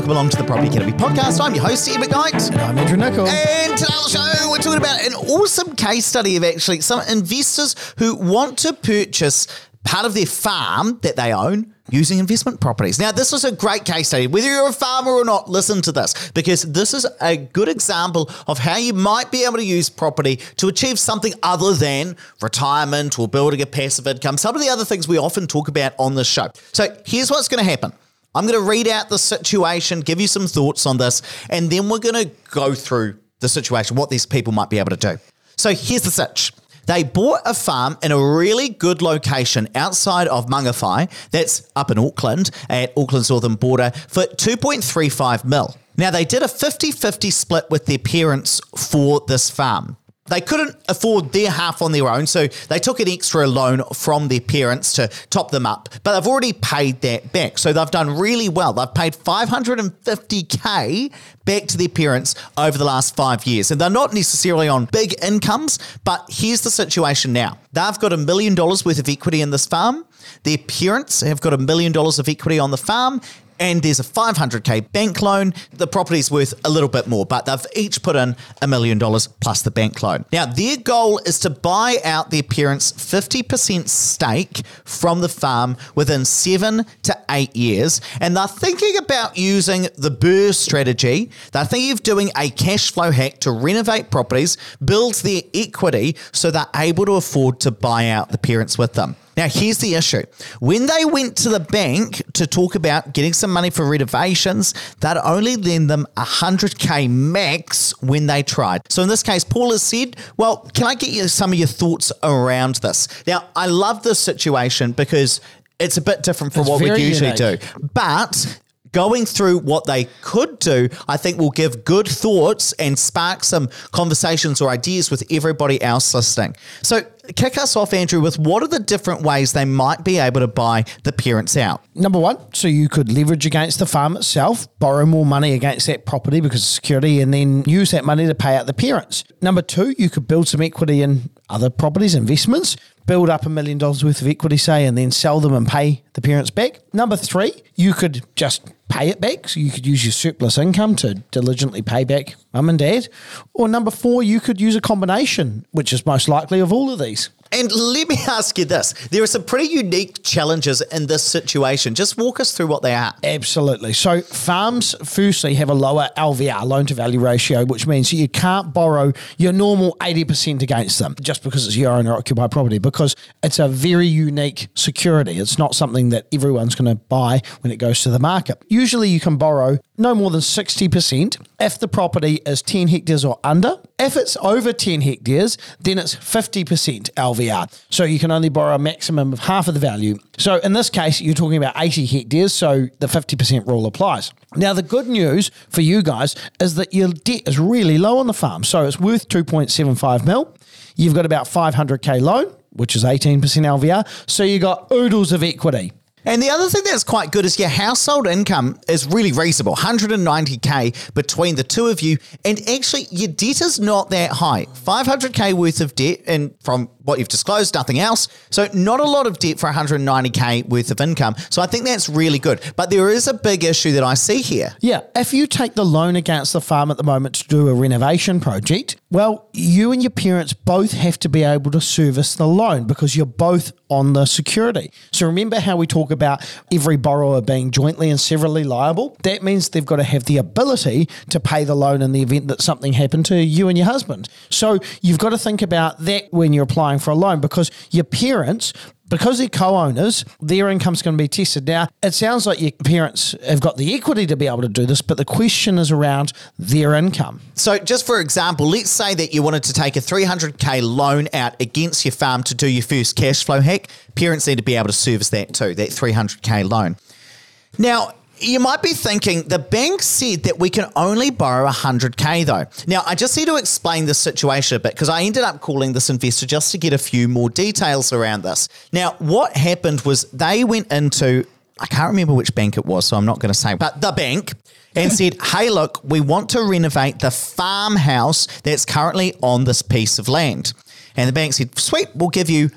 welcome along to the Property Academy podcast. I'm your host, Ed McKnight. I'm Andrew Nicol. And today on the show, we're talking about an awesome case study of actually some investors who want to purchase part of their farm that they own using investment properties. Now, this was a great case study. Whether you're a farmer or not, listen to this because this is a good example of how you might be able to use property to achieve something other than retirement or building a passive income. Some of the other things we often talk about on this show. So, here's what's going to happen. I'm going to read out the situation, give you some thoughts on this, and then we're going to go through the situation, what these people might be able to do. So here's the sitch. They bought a farm in a really good location outside of Mangawhai, that's up in Auckland, at Auckland's northern border, for 2.35 mil. Now, they did a 50 50 split with their parents for this farm. They couldn't afford their half on their own, so they took an extra loan from their parents to top them up. But they've already paid that back, so they've done really well. They've paid 550k back to their parents over the last five years, and they're not necessarily on big incomes. But here's the situation now: they've got a million dollars worth of equity in this farm. Their parents have got a million dollars of equity on the farm, and there's a 500k bank loan. The property's worth a little bit more, but they've each put in a million dollars plus the bank loan. Now, their goal is to buy out their parents' 50% stake from the farm within seven to eight years, and they're thinking about using the BRRRR strategy. They're thinking of doing a cash flow hack to renovate properties, build their equity so they're able to afford to buy out the parents with them. Now, here's the issue. When they went to the bank to talk about getting some money for renovations, they'd only lend them 100K max when they tried. So, in this case, Paul has said, Well, can I get you some of your thoughts around this? Now, I love this situation because it's a bit different from It's what we usually unique. do. But going through what they could do, I think will give good thoughts and spark some conversations or ideas with everybody else listening. So, kick us off, Andrew, with what are the different ways they might be able to buy the parents out? Number one, so you could leverage against the farm itself, borrow more money against that property because of security, and then use that money to pay out the parents. Number two, you could build some equity in other properties, investments, build up a million dollars worth of equity, say, and then sell them and pay the parents back. Number three, you could just pay it back. So you could use your surplus income to diligently pay back mum and dad. Or number four, you could use a combination, which is most likely of all of these. And let me ask you this there are some pretty unique challenges in this situation. Just walk us through what they are. Absolutely. So farms, firstly, have a lower LVR, loan to value ratio, which means you can't borrow your normal 80% against them just because it's your owner occupied property, because it's a very unique security. It's not something that everyone's going to buy when it goes to the market. Usually you can borrow no more than 60% if the property is 10 hectares or under. If it's over 10 hectares, then it's 50% LVR. So you can only borrow a maximum of half of the value. So in this case, you're talking about 80 hectares, so the 50% rule applies. Now, the good news for you guys is that your debt is really low on the farm. So it's worth 2.75 mil. You've got about 500k loan, which is 18% LVR. So you got oodles of equity. And the other thing that's quite good is your household income is really reasonable 190k between the two of you. And actually, your debt is not that high 500k worth of debt, and from what you've disclosed, nothing else. So, not a lot of debt for 190k worth of income. So, I think that's really good. But there is a big issue that I see here. Yeah, if you take the loan against the farm at the moment to do a renovation project, well, you and your parents both have to be able to service the loan because you're both on the security. So remember how we talk about every borrower being jointly and severally liable? That means they've got to have the ability to pay the loan in the event that something happened to you and your husband. So you've got to think about that when you're applying for a loan because your parents because they're co-owners, their income's going to be tested. Now, it sounds like your parents have got the equity to be able to do this, but the question is around their income. So, just for example, let's say that you wanted to take a 300k loan out against your farm to do your first cash flow hack. Parents need to be able to service that too, that 300k loan. Now, you might be thinking the bank said that we can only borrow 100k though. Now, I just need to explain the situation a bit because I ended up calling this investor just to get a few more details around this. Now, what happened was they went into I can't remember which bank it was, so I'm not going to say, but the bank and said, Hey, look, we want to renovate the farmhouse that's currently on this piece of land. And the bank said, Sweet, we'll give you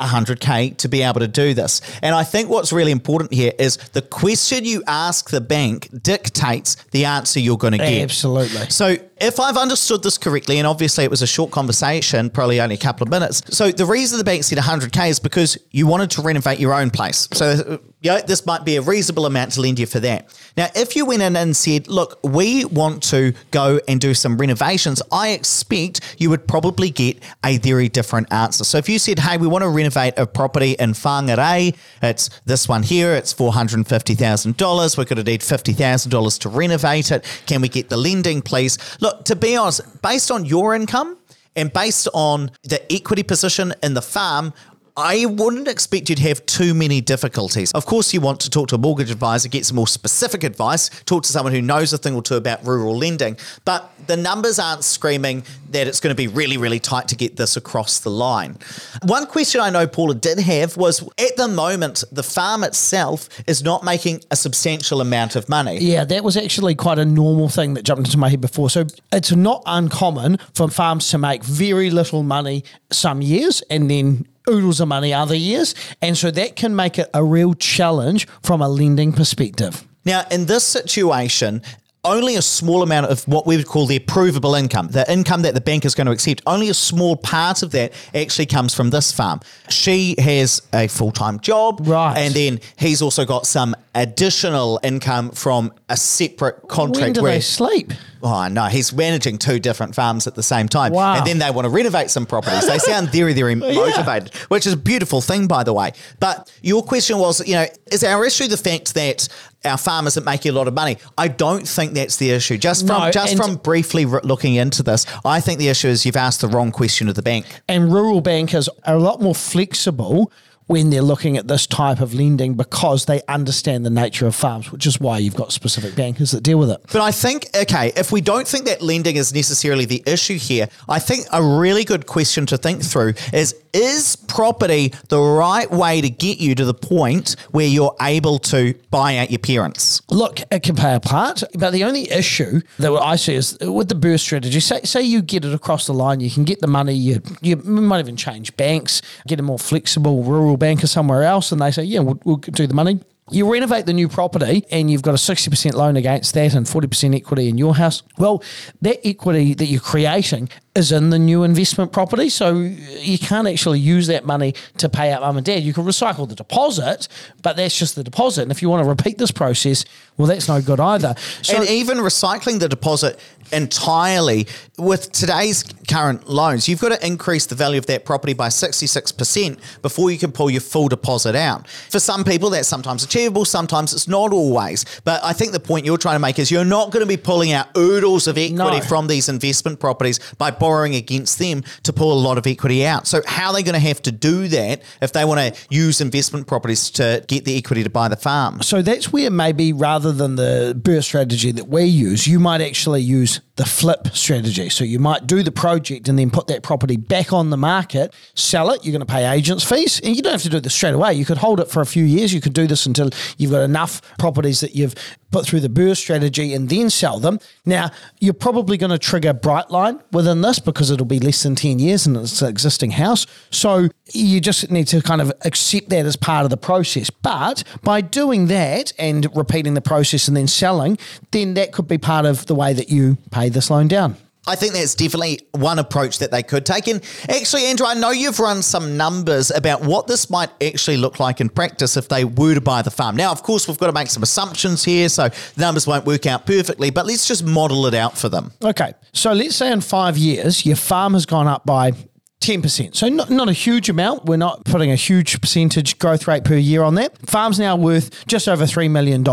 100K to be able to do this. And I think what's really important here is the question you ask the bank dictates the answer you're going to get. Absolutely. So if I've understood this correctly, and obviously it was a short conversation, probably only a couple of minutes. So the reason the bank said 100K is because you wanted to renovate your own place. So yeah, this might be a reasonable amount to lend you for that. Now, if you went in and said, look, we want to go and do some renovations, I expect you would probably get a very different answer. So if you said, hey, we want to renovate a property in Whangarei, it's this one here, it's $450,000. We're going to need $50,000 to renovate it. Can we get the lending, please? Look, to be honest, based on your income, and based on the equity position in the farm, I wouldn't expect you'd have too many difficulties. Of course, you want to talk to a mortgage advisor, get some more specific advice, talk to someone who knows a thing or two about rural lending. But the numbers aren't screaming that it's going to be really, really tight to get this across the line. One question I know Paula did have was at the moment, the farm itself is not making a substantial amount of money. Yeah, that was actually quite a normal thing that jumped into my head before. So it's not uncommon for farms to make very little money some years and then oodles of money other years. And so that can make it a real challenge from a lending perspective. Now, in this situation, only a small amount of what we would call the approvable income, the income that the bank is going to accept, only a small part of that actually comes from this farm. She has a full time job. Right. And then he's also got some additional income from a separate contract When do where they sleep? Oh no, he's managing two different farms at the same time. Wow. And then they want to renovate some properties. They sound very, very motivated, which is a beautiful thing, by the way. But your question was, you know, is our issue the fact that our farmers isn't making a lot of money? I don't think that's the issue. Just from No, just from briefly looking into this, I think the issue is you've asked the wrong question of the bank. And rural bankers are a lot more flexible when they're looking at this type of lending because they understand the nature of farms, which is why you've got specific bankers that deal with it. But I think, okay, if we don't think that lending is necessarily the issue here, I think a really good question to think through is is property the right way to get you to the point where you're able to buy out your parents? Look, it can play a part, but the only issue that I see is with the BRRRR strategy. Say, say you get it across the line, you can get the money. You you might even change banks, get a more flexible rural banker somewhere else, and they say, yeah, we'll, we'll do the money. You renovate the new property and you've got a 60% loan against that and 40% equity in your house. Well, that equity that you're creating is in the new investment property. So you can't actually use that money to pay out mum and dad. You can recycle the deposit, but that's just the deposit. And if you want to repeat this process, well, that's no good either. So and even recycling the deposit entirely with today's current loans, you've got to increase the value of that property by 66% before you can pull your full deposit out. For some people, that's sometimes achievable, sometimes it's not always. But I think the point you're trying to make is you're not going to be pulling out oodles of equity No. from these investment properties by borrowing against them to pull a lot of equity out. So, how are they going to have to do that if they want to use investment properties to get the equity to buy the farm? So that's where maybe rather than the BRRRR strategy that we use, you might actually use the flip strategy. So you might do the project and then put that property back on the market, sell it. You're going to pay agents fees, and you don't have to do this straight away. You could hold it for a few years. You could do this until you've got enough properties that you've put through the BRRRR strategy and then sell them. Now you're probably going to trigger Brightline within this because it'll be less than ten years and it's an existing house. So you just need to kind of accept that as part of the process. But by doing that and repeating the process and then selling, then that could be part of the way that you pay this loan down. I think that's definitely one approach that they could take. And actually, Andrew, I know you've run some numbers about what this might actually look like in practice if they were to buy the farm. Now, of course, we've got to make some assumptions here, so the numbers won't work out perfectly, but let's just model it out for them. Okay, so let's say in five years, your farm has gone up by 10%. So not, not a huge amount. We're not putting a huge percentage growth rate per year on that. Farm's now worth just over $3 million.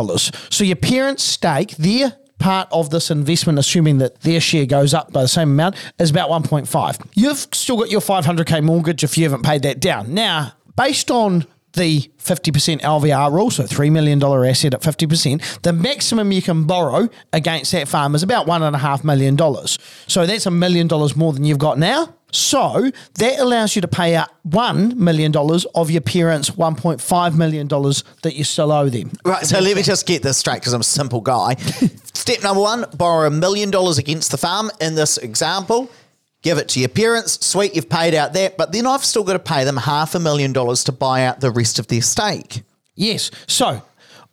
So your parents' stake, their part of this investment, assuming that their share goes up by the same amount, is about 1.5. You've still got your 500k mortgage if you haven't paid that down. Now, based on the 50% LVR rule, so $3 million asset at 50%, the maximum you can borrow against that farm is about $1.5 million. So that's a million dollars more than you've got now. So that allows you to pay out $1 million of your parents' $1.5 million that you still owe them. Right, so let me just get this straight because I'm a simple guy. Step number one borrow a million dollars against the farm in this example. give it to your parents. Sweet, you've paid out that, but then I've still got to pay them half a million dollars to buy out the rest of their stake. Yes. So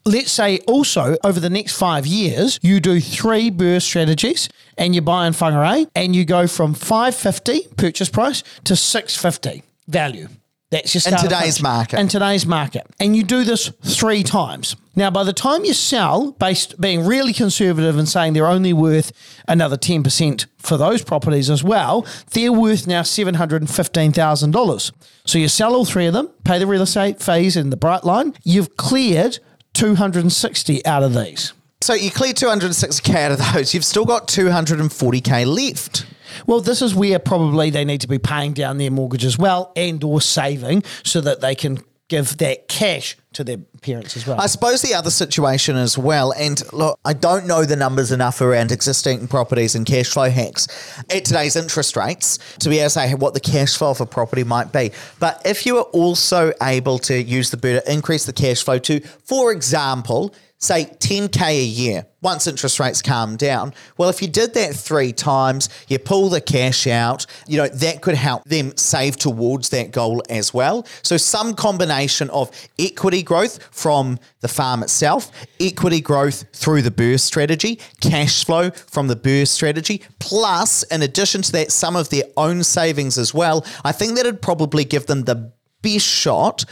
let's say also over the next five years, you do three BRRRR strategies and you buy in Whangarei and you go from 550 purchase price to 650 value. That's your In starter today's punch. market. In today's market. And you do this three times. Now, by the time you sell, based being really conservative and saying they're only worth another 10% for those properties as well, they're worth now $715,000. So you sell all three of them, pay the real estate fees and the bright line, you've cleared 260 out of these. So you clear 260k out of those. You've still got 240k left. Well, this is where probably they need to be paying down their mortgage as well and or saving so that they can give that cash to their parents as well. I suppose the other situation as well, and look, I don't know the numbers enough around existing properties and cash flow hacks at today's interest rates to be able to say what the cash flow of a property might be. But if you are also able to use the to increase the cash flow to, for example, say 10k a year once interest rates calm down well if you did that three times you pull the cash out you know that could help them save towards that goal as well so some combination of equity growth from the farm itself equity growth through the BRRRR strategy cash flow from the BRRRR strategy plus in addition to that some of their own savings as well i think that'd probably give them the best shot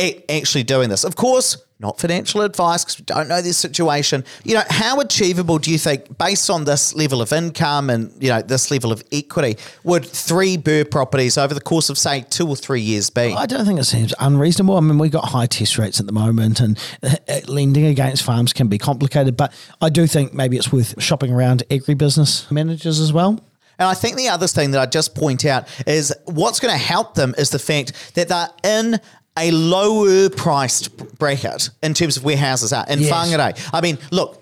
at actually doing this. Of course, not financial advice because we don't know this situation. You know, how achievable do you think, based on this level of income and you know this level of equity, would three BRRRR properties over the course of say two or three years be? I don't think it seems unreasonable. I mean, we've got high test rates at the moment, and uh, lending against farms can be complicated. But I do think maybe it's worth shopping around agribusiness managers as well. And I think the other thing that I just point out is what's going to help them is the fact that they're in a lower priced bracket in terms of where houses are in Yes. Whangarei. I mean, look,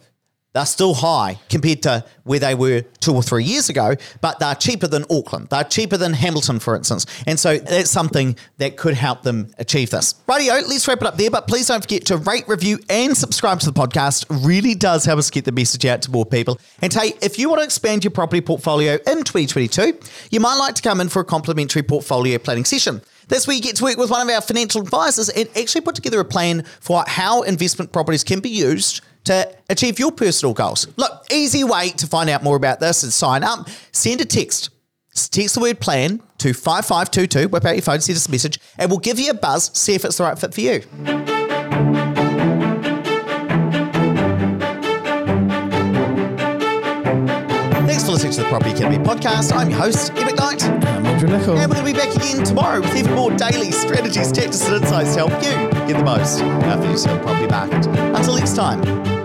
they're still high compared to where they were two or three years ago, but they're cheaper than Auckland. They're cheaper than Hamilton, for instance. And so that's something that could help them achieve this. Rightio, let's wrap it up there, but please don't forget to rate, review, and subscribe to the podcast. Really does help us get the message out to more people. And hey, if you want to expand your property portfolio in 2022, you might like to come in for a complimentary portfolio planning session. That's where you get to work with one of our financial advisors and actually put together a plan for how investment properties can be used to achieve your personal goals. Look, easy way to find out more about this and sign up. Send a text. Text the word plan to 5522, whip out your phone, send us a message, and we'll give you a buzz, see if it's the right fit for you. Listening to the Property Academy podcast. I'm your host, Ed McKnight. I'm Andrew Nicol. And we're going to be back again tomorrow with even more daily strategies, tactics, and insights to help you get the most out of your property market. Until next time,